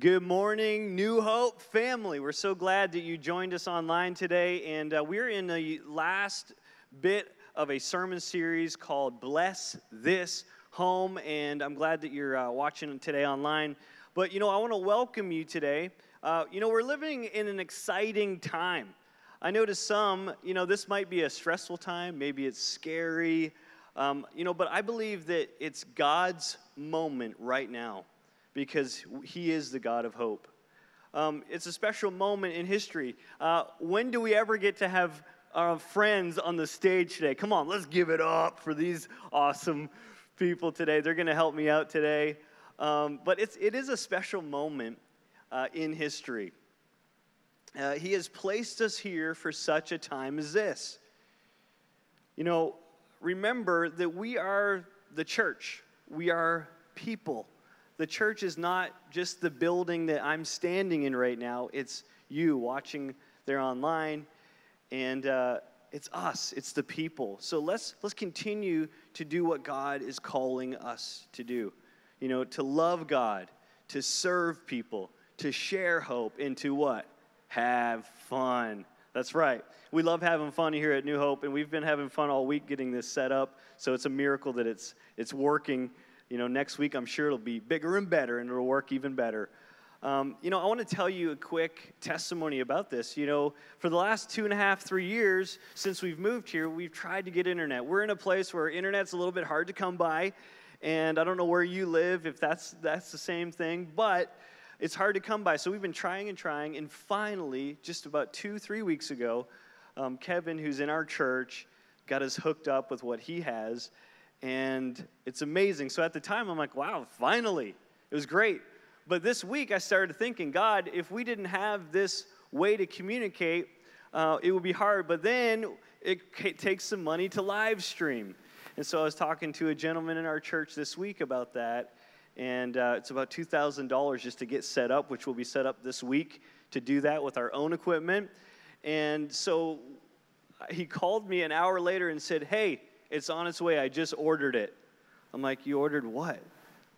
Good morning, New Hope family. We're so glad that you joined us online today. And uh, we're in the last bit of a sermon series called Bless This Home. And I'm glad that you're uh, watching today online. But, you know, I want to welcome you today. Uh, you know, we're living in an exciting time. I know to some, you know, this might be a stressful time, maybe it's scary, um, you know, but I believe that it's God's moment right now because He is the God of hope. Um, it's a special moment in history. Uh, when do we ever get to have our friends on the stage today? Come on, let's give it up for these awesome people today. They're going to help me out today. Um, but it's, it is a special moment uh, in history. Uh, he has placed us here for such a time as this. You know, remember that we are the church, we are people the church is not just the building that I'm standing in right now, it's you watching there online, and uh, it's us, it's the people. So let's, let's continue to do what God is calling us to do. You know, to love God, to serve people, to share hope, and to what? Have fun. That's right. We love having fun here at New Hope, and we've been having fun all week getting this set up. So it's a miracle that it's, it's working you know, next week I'm sure it'll be bigger and better and it'll work even better. Um, you know, I want to tell you a quick testimony about this. You know, for the last two and a half, three years since we've moved here, we've tried to get internet. We're in a place where internet's a little bit hard to come by, and I don't know where you live if that's that's the same thing, but it's hard to come by. So we've been trying and trying, and finally, just about two, three weeks ago, um, Kevin, who's in our church, got us hooked up with what he has, and it's amazing. So at the time, I'm like, wow, finally. It was great. But this week, I started thinking, God, if we didn't have this way to communicate, uh, it would be hard. But then it takes some money to live stream. And so I was talking to a gentleman in our church this week about that. And uh, it's about $2,000 just to get set up, which will be set up this week to do that with our own equipment. And so he called me an hour later and said, Hey, it's on its way. I just ordered it. I'm like, You ordered what?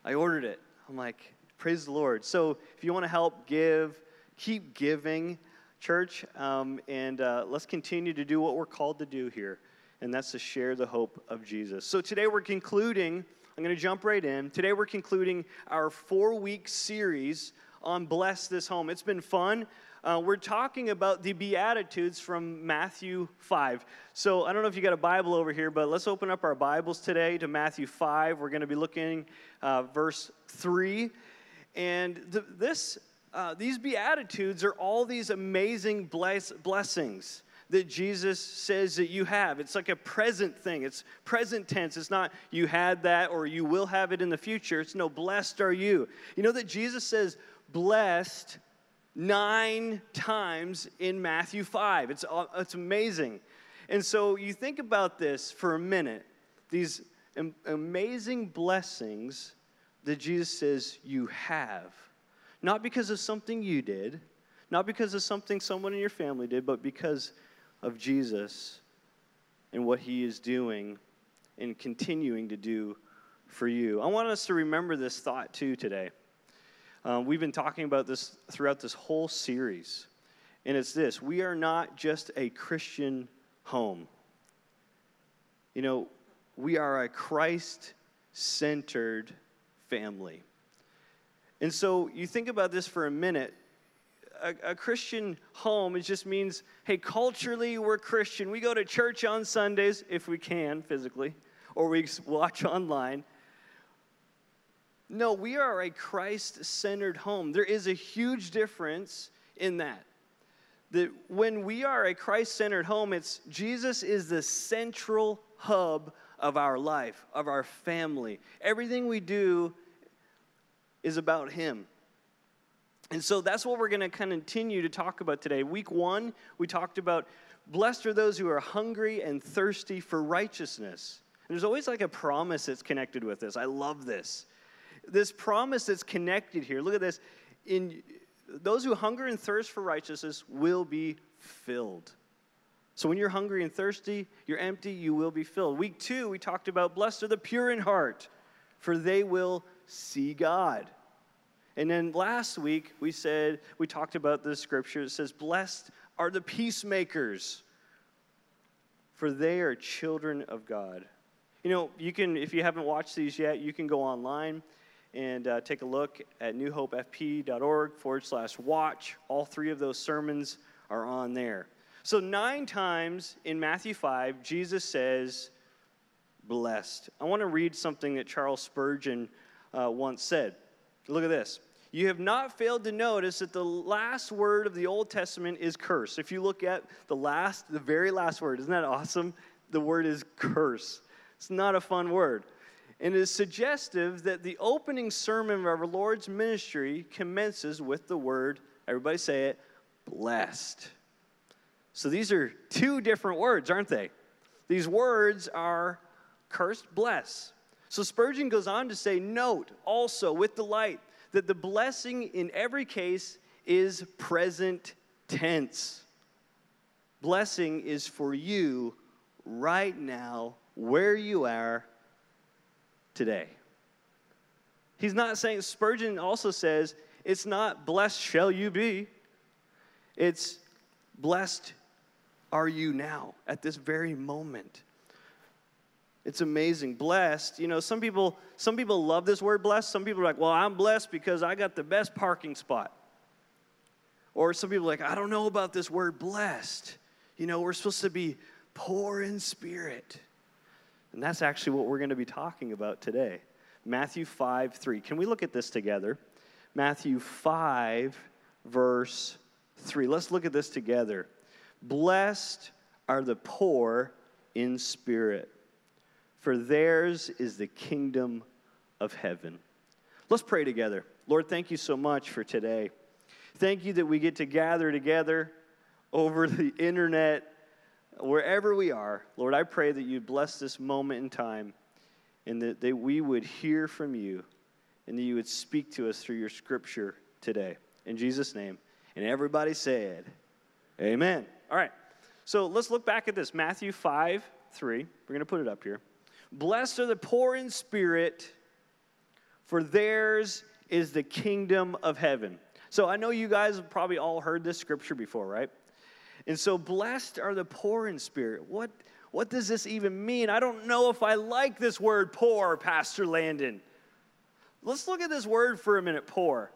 I ordered it. I'm like, Praise the Lord. So if you want to help give, keep giving, church, um, and uh, let's continue to do what we're called to do here, and that's to share the hope of Jesus. So today we're concluding, I'm going to jump right in. Today we're concluding our four week series on Bless This Home. It's been fun. Uh, we're talking about the Beatitudes from Matthew 5. So I don't know if you got a Bible over here, but let's open up our Bibles today to Matthew 5. We're going to be looking uh, verse 3. And th- this, uh, these Beatitudes are all these amazing bless- blessings that Jesus says that you have. It's like a present thing. It's present tense. It's not you had that or you will have it in the future. It's no, blessed are you. You know that Jesus says, blessed nine times in Matthew 5. It's, it's amazing. And so you think about this for a minute these amazing blessings that Jesus says you have. Not because of something you did, not because of something someone in your family did, but because of Jesus and what he is doing and continuing to do for you. I want us to remember this thought too today. Um, we've been talking about this throughout this whole series, and it's this we are not just a Christian home. You know, we are a Christ centered family. And so you think about this for a minute. A, a, Christian home, it just means, hey, culturally, we're Christian. We go to church on Sundays, if we can physically, or we watch online. No, we are a Christ centered home. There is a huge difference in that. That when we are a Christ centered home, it's Jesus is the central hub of our life, of our family. Everything we do is about Him. And so that's what we're going to continue to talk about today. Week one, we talked about blessed are those who are hungry and thirsty for righteousness. And there's always like a promise that's connected with this. I love this this promise that's connected here. Look at this. In those who hunger and thirst for righteousness will be filled. So when you're hungry and thirsty, you're empty, you will be filled. Week two, we talked about blessed are the pure in heart, for they will see God. And then last week we said, we talked about the scripture. It says, Blessed are the peacemakers, for they are children of God. You know, you can, if you haven't watched these yet, you can go online and uh, take a look at newhopefp.org forward slash watch. All three of those sermons are on there. So, nine times in Matthew 5, Jesus says, blessed. I want to read something that Charles Spurgeon uh, once said. Look at this. You have not failed to notice that the last word of the Old Testament is curse. If you look at the last, the very last word, isn't that awesome? The word is curse. It's not a fun word. And it is suggestive that the opening sermon of our Lord's ministry commences with the word, everybody say it, blessed. So these are two different words, aren't they? These words are cursed, bless. So Spurgeon goes on to say, Note also with delight that the blessing in every case is present tense. Blessing is for you right now, where you are today. He's not saying, Spurgeon also says, it's not blessed shall you be, it's blessed are you now at this very moment. It's amazing. Blessed, you know, some people some people love this word blessed. Some people are like, "Well, I'm blessed because I got the best parking spot." Or some people are like, "I don't know about this word blessed." You know, we're supposed to be poor in spirit. And that's actually what we're going to be talking about today. Matthew 5 3. Can we look at this together? Matthew 5, verse 3. Let's look at this together. Blessed are the poor in spirit for theirs is the kingdom of heaven. Let's pray together. Lord, thank you so much for today. Thank you that we get to gather together over the internet, wherever we are. Lord, I pray that you bless this moment in time and that, that we would hear from you and that you would speak to us through your scripture today. In Jesus' name. And everybody said, Amen. All right. So let's look back at this Matthew 5 3. We're going to put it up here. Blessed are the poor in spirit, for theirs is the kingdom of heaven. So I know you guys have probably all heard this scripture before, right? And so, blessed are the poor in spirit. What, what does this even mean? I don't know if I like this word poor, Pastor Landon. Let's look at this word for a minute poor.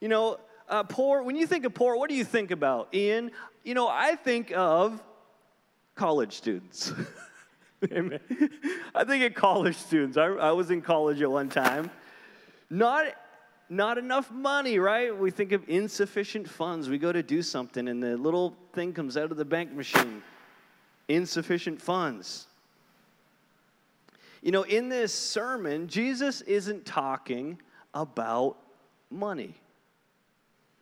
You know, uh, poor, when you think of poor, what do you think about? Ian, you know, I think of college students. I think of college students. I, I was in college at one time. Not, not enough money, right? We think of insufficient funds. We go to do something, and the little thing comes out of the bank machine insufficient funds. You know, in this sermon, Jesus isn't talking about money,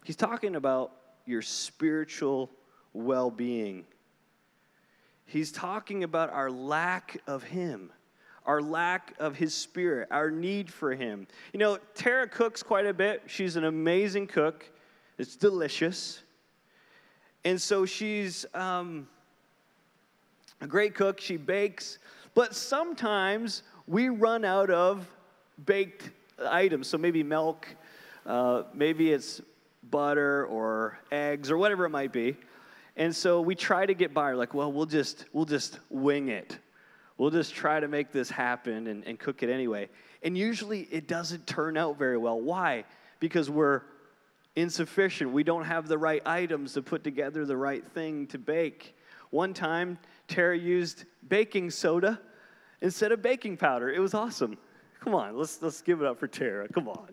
he's talking about your spiritual well being. He's talking about our lack of Him, our lack of His Spirit, our need for Him. You know, Tara cooks quite a bit. She's an amazing cook, it's delicious. And so she's um, a great cook. She bakes. But sometimes we run out of baked items. So maybe milk, uh, maybe it's butter or eggs or whatever it might be. And so we try to get by. We're like, well, we'll just we'll just wing it. We'll just try to make this happen and, and cook it anyway. And usually it doesn't turn out very well. Why? Because we're insufficient. We don't have the right items to put together the right thing to bake. One time, Tara used baking soda instead of baking powder. It was awesome. Come on, let's, let's give it up for Tara. Come on.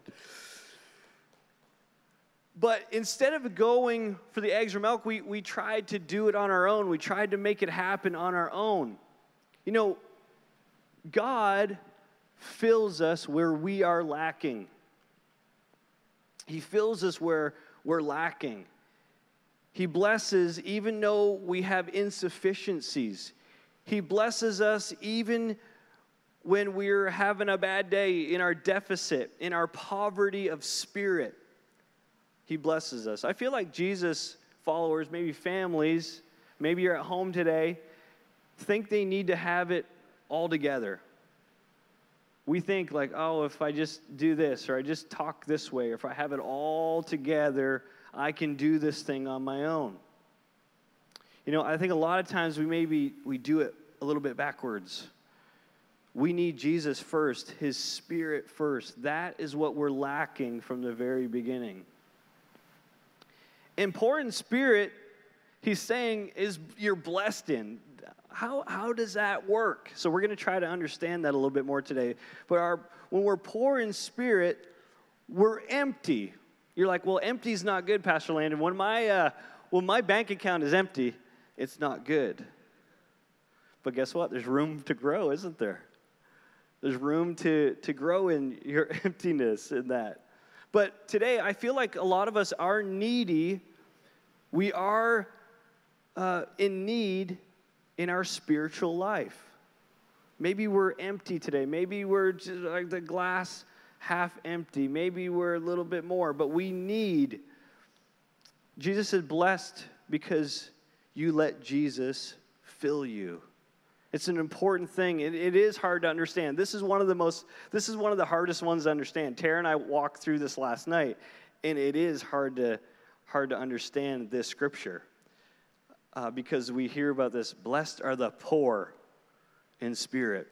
But instead of going for the eggs or milk, we, we tried to do it on our own. We tried to make it happen on our own. You know, God fills us where we are lacking. He fills us where we're lacking. He blesses even though we have insufficiencies. He blesses us even when we're having a bad day in our deficit, in our poverty of spirit he blesses us. I feel like Jesus followers, maybe families, maybe you're at home today, think they need to have it all together. we think like, oh, if I just do this or I just talk this way or if I have it all together, I can do this thing on my own. You know, I think a lot of times we maybe we do it a little bit backwards. We need Jesus first, his spirit first. That is what we're lacking from the very beginning. Important spirit, he's saying, is you're blessed in how, how does that work? So we're going to try to understand that a little bit more today. But our, when we're poor in spirit, we're empty. You're like, well, empty is not good, Pastor Landon. When my, uh, when my bank account is empty, it's not good. But guess what? There's room to grow, isn't there? There's room to, to grow in your emptiness in that. But today, I feel like a lot of us are needy. We are uh, in need in our spiritual life. Maybe we're empty today. Maybe we're just like the glass half empty. Maybe we're a little bit more, but we need. Jesus is blessed because you let Jesus fill you. It's an important thing. It, it is hard to understand. This is one of the most, this is one of the hardest ones to understand. Tara and I walked through this last night, and it is hard to, hard to understand this scripture uh, because we hear about this. Blessed are the poor in spirit.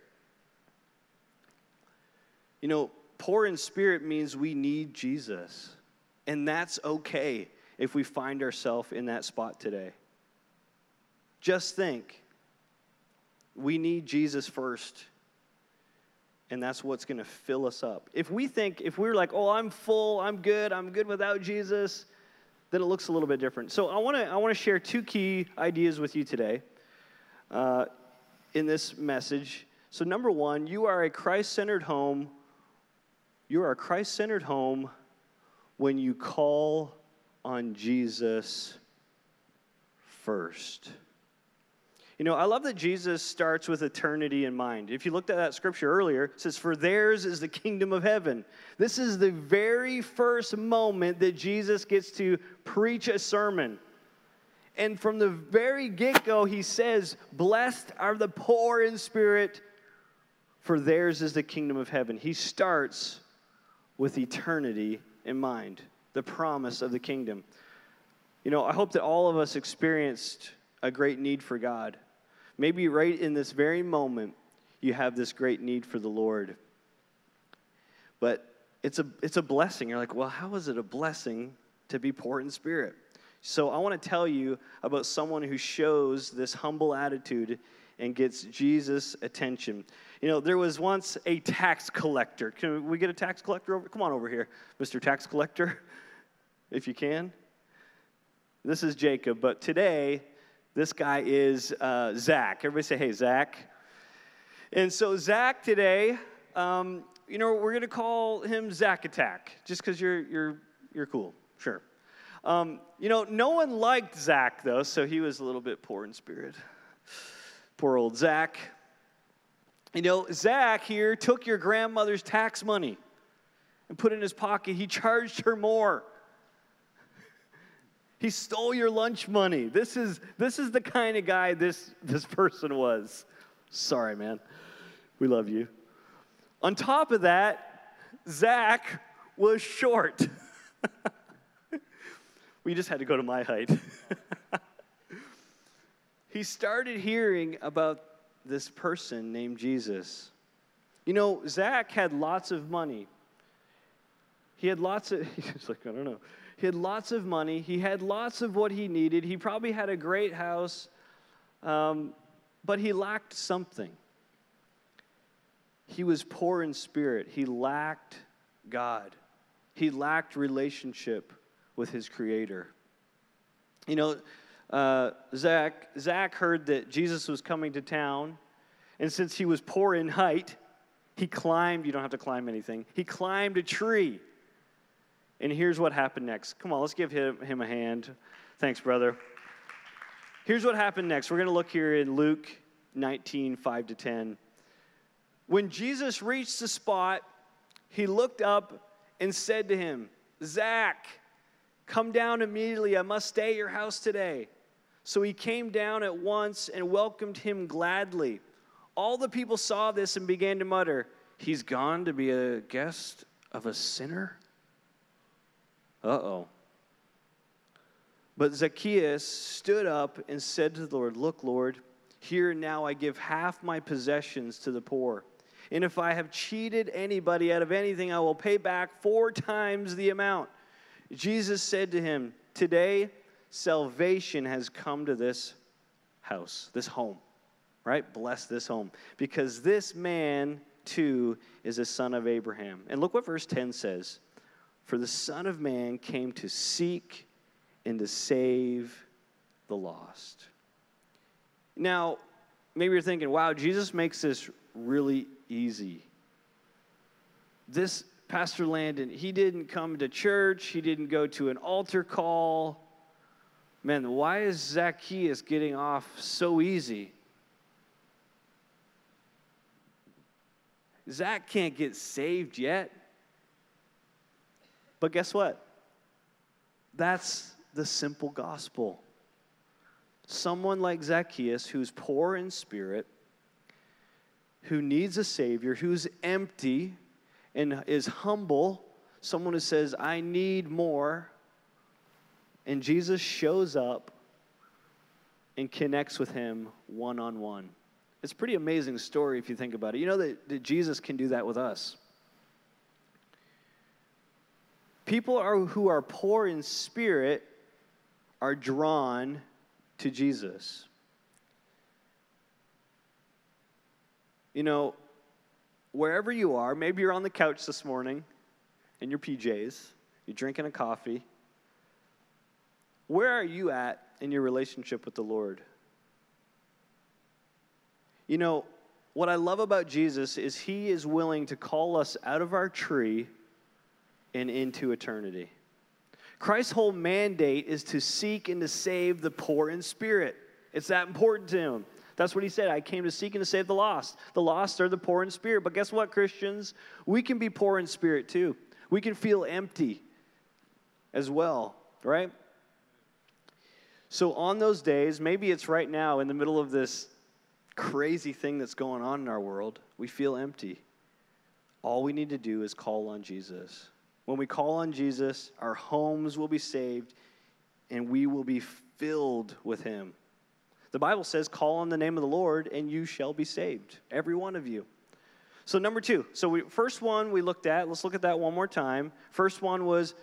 You know, poor in spirit means we need Jesus. And that's okay if we find ourselves in that spot today. Just think we need Jesus first. And that's what's going to fill us up. If we think, if we're like, oh, I'm full, I'm good, I'm good without Jesus, then it looks a little bit different. So I want to I want to share two key ideas with you today uh, in this message. So number one, you are a Christ-centered home. You are a Christ-centered home when you call on Jesus first. You know, I love that Jesus starts with eternity in mind. If you looked at that scripture earlier, it says, For theirs is the kingdom of heaven. This is the very first moment that Jesus gets to preach a sermon. And from the very get go, he says, Blessed are the poor in spirit, for theirs is the kingdom of heaven. He starts with eternity in mind, the promise of the kingdom. You know, I hope that all of us experienced a great need for God. Maybe right in this very moment, you have this great need for the Lord. But it's a, it's a blessing. You're like, well, how is it a blessing to be poor in spirit? So I want to tell you about someone who shows this humble attitude and gets Jesus' attention. You know, there was once a tax collector. Can we get a tax collector over? Come on over here, Mr. Tax Collector, if you can. This is Jacob, but today this guy is uh, Zach. Everybody say, hey, Zach. And so, Zach today, um, you know, we're going to call him Zach Attack just because you're, you're, you're cool. Sure. Um, you know, no one liked Zach, though, so he was a little bit poor in spirit. Poor old Zach. You know, Zach here took your grandmother's tax money and put it in his pocket. He charged her more. He stole your lunch money. This is, this is the kind of guy this, this person was. Sorry, man. We love you. On top of that, Zach was short. we just had to go to my height. he started hearing about this person named Jesus. You know, Zach had lots of money. He had lots of, he's like, I don't know. He had lots of money. He had lots of what he needed. He probably had a great house, um, but he lacked something. He was poor in spirit. He lacked God. He lacked relationship with his Creator. You know, uh, Zach, Zach heard that Jesus was coming to town, and since he was poor in height, he climbed, you don't have to climb anything, he climbed a tree and here's what happened next. Come on, let's give him, him a hand. Thanks, brother. Here's what happened next. We're going to look here in Luke 19, 5 to 10. When Jesus reached the spot, he looked up and said to him, Zach, come down immediately. I must stay at your house today. So he came down at once and welcomed him gladly. All the people saw this and began to mutter, He's gone to be a guest of a sinner? Uh oh. But Zacchaeus stood up and said to the Lord, Look, Lord, here now I give half my possessions to the poor. And if I have cheated anybody out of anything, I will pay back four times the amount. Jesus said to him, Today salvation has come to this house, this home, right? Bless this home. Because this man too is a son of Abraham. And look what verse 10 says For the Son of Man came to seek and to save the lost. Now, maybe you're thinking, wow, Jesus makes this really easy. This Pastor Landon, he didn't come to church, he didn't go to an altar call. Man, why is Zacchaeus getting off so easy? Zach can't get saved yet. But guess what? That's the simple gospel. Someone like Zacchaeus, who's poor in spirit, who needs a Savior, who's empty and is humble, someone who says, I need more, and Jesus shows up and connects with him one on one. It's a pretty amazing story if you think about it. You know that, that Jesus can do that with us. People are, who are poor in spirit are drawn to Jesus. You know, wherever you are, maybe you're on the couch this morning in your PJs, you're drinking a coffee. Where are you at in your relationship with the Lord? You know, what I love about Jesus is he is willing to call us out of our tree and into eternity. Christ's whole mandate is to seek and to save the poor in spirit. It's that important to him. That's what he said. I came to seek and to save the lost. The lost are the poor in spirit. But guess what, Christians? We can be poor in spirit too. We can feel empty as well, right? So, on those days, maybe it's right now in the middle of this crazy thing that's going on in our world, we feel empty. All we need to do is call on Jesus. When we call on Jesus, our homes will be saved and we will be filled with Him. The Bible says, Call on the name of the Lord and you shall be saved, every one of you. So, number two. So, we, first one we looked at, let's look at that one more time. First one was,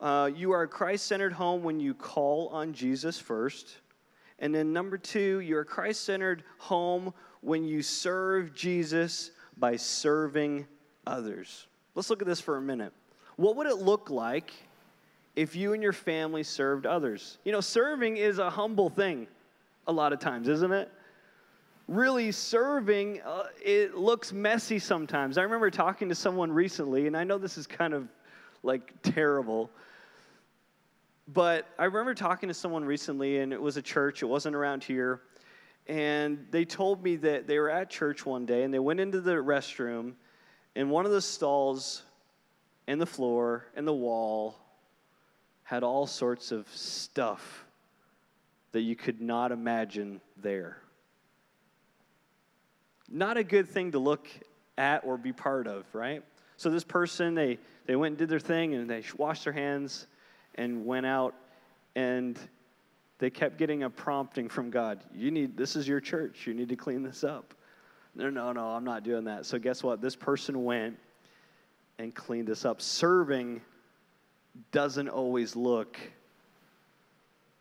uh, You are a Christ centered home when you call on Jesus first. And then number two, you're a Christ centered home when you serve Jesus by serving others. Let's look at this for a minute. What would it look like if you and your family served others? You know, serving is a humble thing a lot of times, isn't it? Really, serving, uh, it looks messy sometimes. I remember talking to someone recently, and I know this is kind of like terrible, but I remember talking to someone recently, and it was a church, it wasn't around here. And they told me that they were at church one day and they went into the restroom, and one of the stalls and the floor and the wall had all sorts of stuff that you could not imagine there. Not a good thing to look at or be part of, right? So this person, they, they went and did their thing and they washed their hands and went out and they kept getting a prompting from God. You need this is your church. You need to clean this up. No, no, no, I'm not doing that. So guess what? This person went and cleaned this up. Serving doesn't always look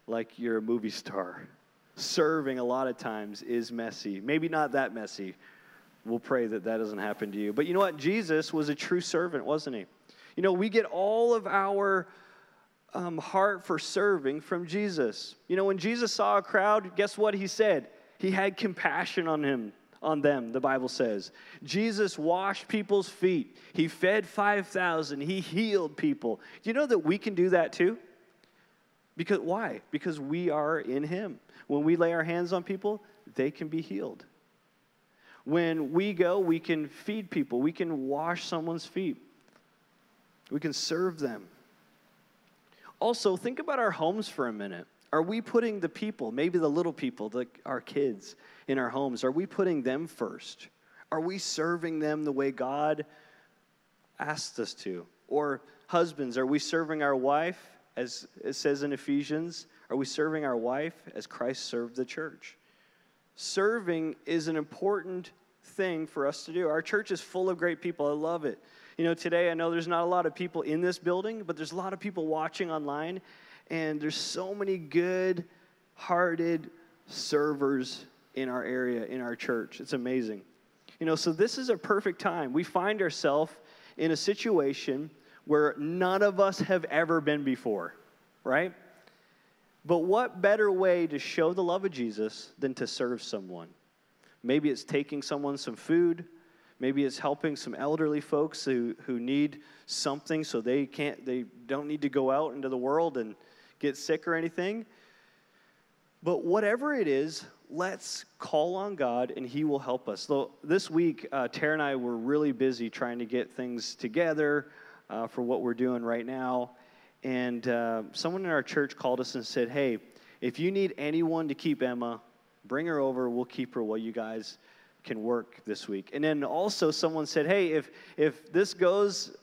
like you're a movie star. Serving a lot of times is messy. Maybe not that messy. We'll pray that that doesn't happen to you. But you know what? Jesus was a true servant, wasn't he? You know, we get all of our um, heart for serving from Jesus. You know, when Jesus saw a crowd, guess what he said? He had compassion on him on them, the Bible says. Jesus washed people's feet. He fed 5,000. He healed people. Do you know that we can do that too? Because why? Because we are in him. When we lay our hands on people, they can be healed. When we go, we can feed people. We can wash someone's feet. We can serve them. Also, think about our homes for a minute. Are we putting the people, maybe the little people, the, our kids in our homes, are we putting them first? Are we serving them the way God asked us to? Or husbands, are we serving our wife, as it says in Ephesians? Are we serving our wife as Christ served the church? Serving is an important thing for us to do. Our church is full of great people. I love it. You know, today I know there's not a lot of people in this building, but there's a lot of people watching online, and there's so many good hearted servers in our area, in our church. It's amazing. You know, so this is a perfect time. We find ourselves in a situation where none of us have ever been before, right? But what better way to show the love of Jesus than to serve someone? Maybe it's taking someone some food. Maybe it's helping some elderly folks who, who need something so they can't they don't need to go out into the world and get sick or anything. But whatever it is, let's call on God and He will help us. So this week, uh, Tara and I were really busy trying to get things together uh, for what we're doing right now. And uh, someone in our church called us and said, Hey, if you need anyone to keep Emma, bring her over. We'll keep her while you guys can work this week. And then also, someone said, Hey, if, if this goes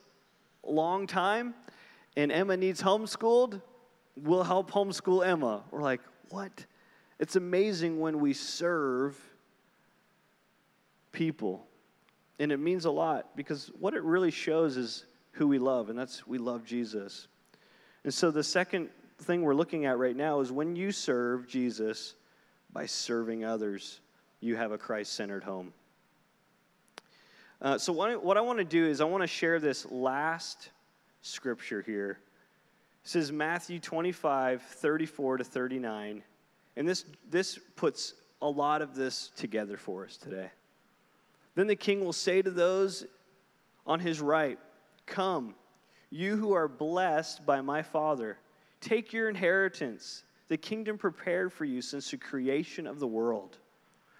a long time and Emma needs homeschooled, we'll help homeschool Emma. We're like, What? It's amazing when we serve people. And it means a lot because what it really shows is who we love, and that's we love Jesus. And so the second thing we're looking at right now is when you serve Jesus by serving others, you have a Christ centered home. Uh, so, what, what I want to do is, I want to share this last scripture here. It says Matthew 25, 34 to 39. And this, this puts a lot of this together for us today. Then the king will say to those on his right, Come, you who are blessed by my Father, take your inheritance, the kingdom prepared for you since the creation of the world.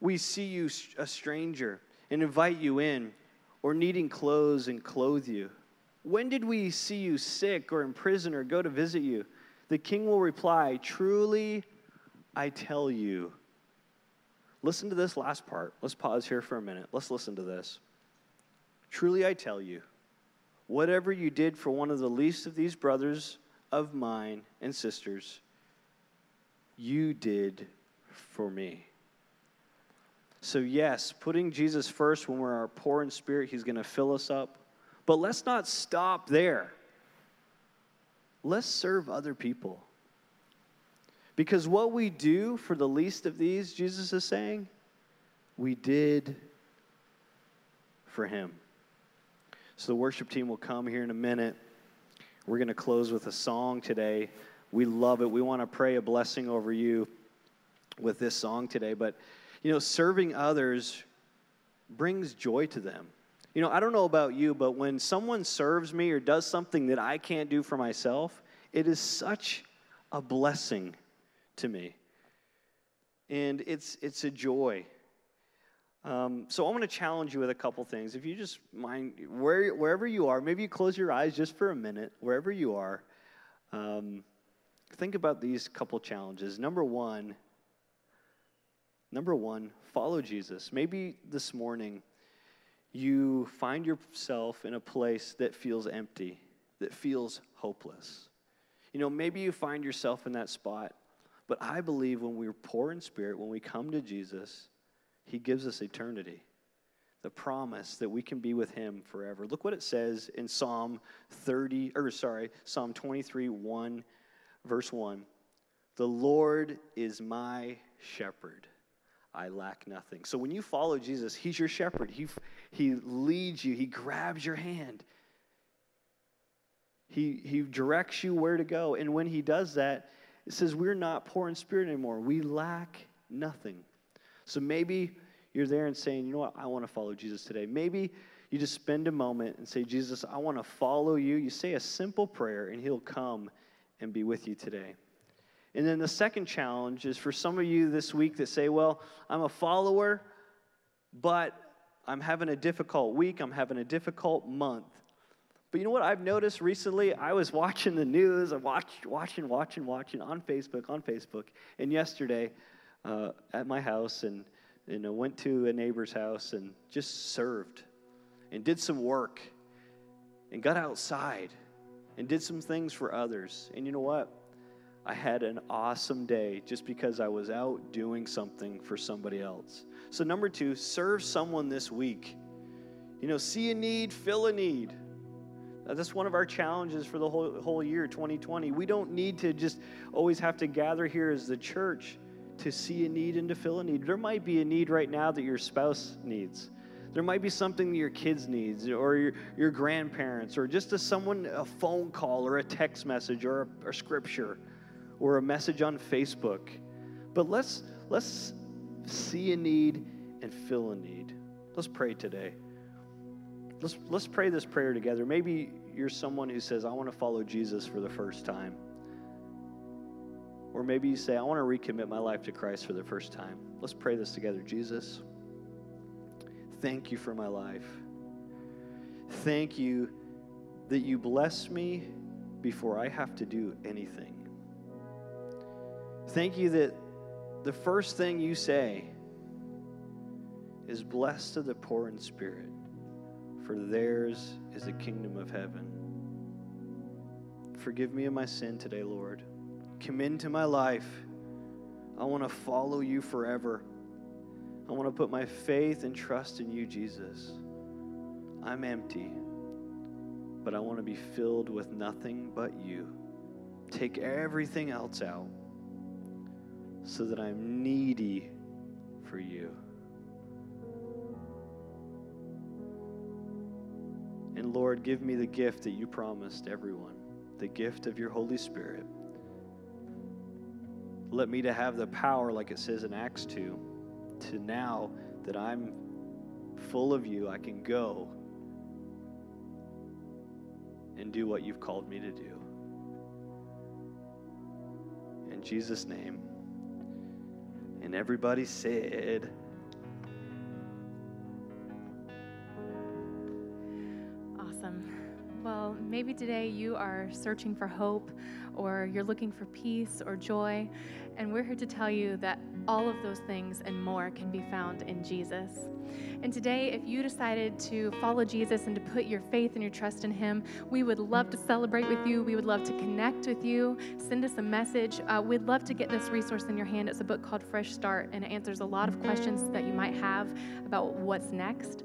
we see you a stranger and invite you in, or needing clothes and clothe you? When did we see you sick or in prison or go to visit you? The king will reply, Truly, I tell you. Listen to this last part. Let's pause here for a minute. Let's listen to this. Truly, I tell you Whatever you did for one of the least of these brothers of mine and sisters, you did for me. So, yes, putting Jesus first when we're poor in spirit, He's going to fill us up. But let's not stop there. Let's serve other people. Because what we do for the least of these, Jesus is saying, we did for Him. So the worship team will come here in a minute. We're going to close with a song today. We love it. We want to pray a blessing over you with this song today. But, you know, serving others brings joy to them. You know, I don't know about you, but when someone serves me or does something that I can't do for myself, it is such a blessing to me. And it's, it's a joy. Um, so I'm going to challenge you with a couple things. If you just mind, where, wherever you are, maybe you close your eyes just for a minute, wherever you are, um, think about these couple challenges. Number one, number one, follow Jesus. Maybe this morning you find yourself in a place that feels empty, that feels hopeless. You know, maybe you find yourself in that spot, but I believe when we're poor in spirit, when we come to Jesus, he gives us eternity, the promise that we can be with Him forever. Look what it says in Psalm 30, or sorry, Psalm 23, 1, verse 1. The Lord is my shepherd. I lack nothing. So when you follow Jesus, He's your shepherd. He, he leads you, He grabs your hand. He, he directs you where to go. And when He does that, it says we're not poor in spirit anymore. We lack nothing. So maybe you're there and saying, you know what, I want to follow Jesus today. Maybe you just spend a moment and say, Jesus, I want to follow you. You say a simple prayer, and He'll come and be with you today. And then the second challenge is for some of you this week that say, well, I'm a follower, but I'm having a difficult week, I'm having a difficult month. But you know what I've noticed recently? I was watching the news, I watched, watching, watching, watching on Facebook, on Facebook, and yesterday uh, at my house, and you know, went to a neighbor's house and just served, and did some work, and got outside, and did some things for others. And you know what? I had an awesome day just because I was out doing something for somebody else. So, number two, serve someone this week. You know, see a need, fill a need. That's one of our challenges for the whole, whole year, 2020. We don't need to just always have to gather here as the church to see a need and to fill a need. There might be a need right now that your spouse needs. There might be something that your kids needs or your, your grandparents or just a someone a phone call or a text message or a, a scripture or a message on Facebook. But let's let's see a need and fill a need. Let's pray today. Let's let's pray this prayer together. Maybe you're someone who says, I want to follow Jesus for the first time. Or maybe you say, I want to recommit my life to Christ for the first time. Let's pray this together. Jesus, thank you for my life. Thank you that you bless me before I have to do anything. Thank you that the first thing you say is blessed are the poor in spirit, for theirs is the kingdom of heaven. Forgive me of my sin today, Lord. Come into my life. I want to follow you forever. I want to put my faith and trust in you, Jesus. I'm empty, but I want to be filled with nothing but you. Take everything else out so that I'm needy for you. And Lord, give me the gift that you promised everyone the gift of your Holy Spirit. Let me to have the power, like it says in Acts 2, to now that I'm full of you, I can go and do what you've called me to do. In Jesus' name. And everybody said, Awesome. Well, maybe today you are searching for hope or you're looking for peace or joy. And we're here to tell you that all of those things and more can be found in Jesus. And today, if you decided to follow Jesus and to put your faith and your trust in Him, we would love to celebrate with you. We would love to connect with you. Send us a message. Uh, we'd love to get this resource in your hand. It's a book called Fresh Start, and it answers a lot of questions that you might have about what's next.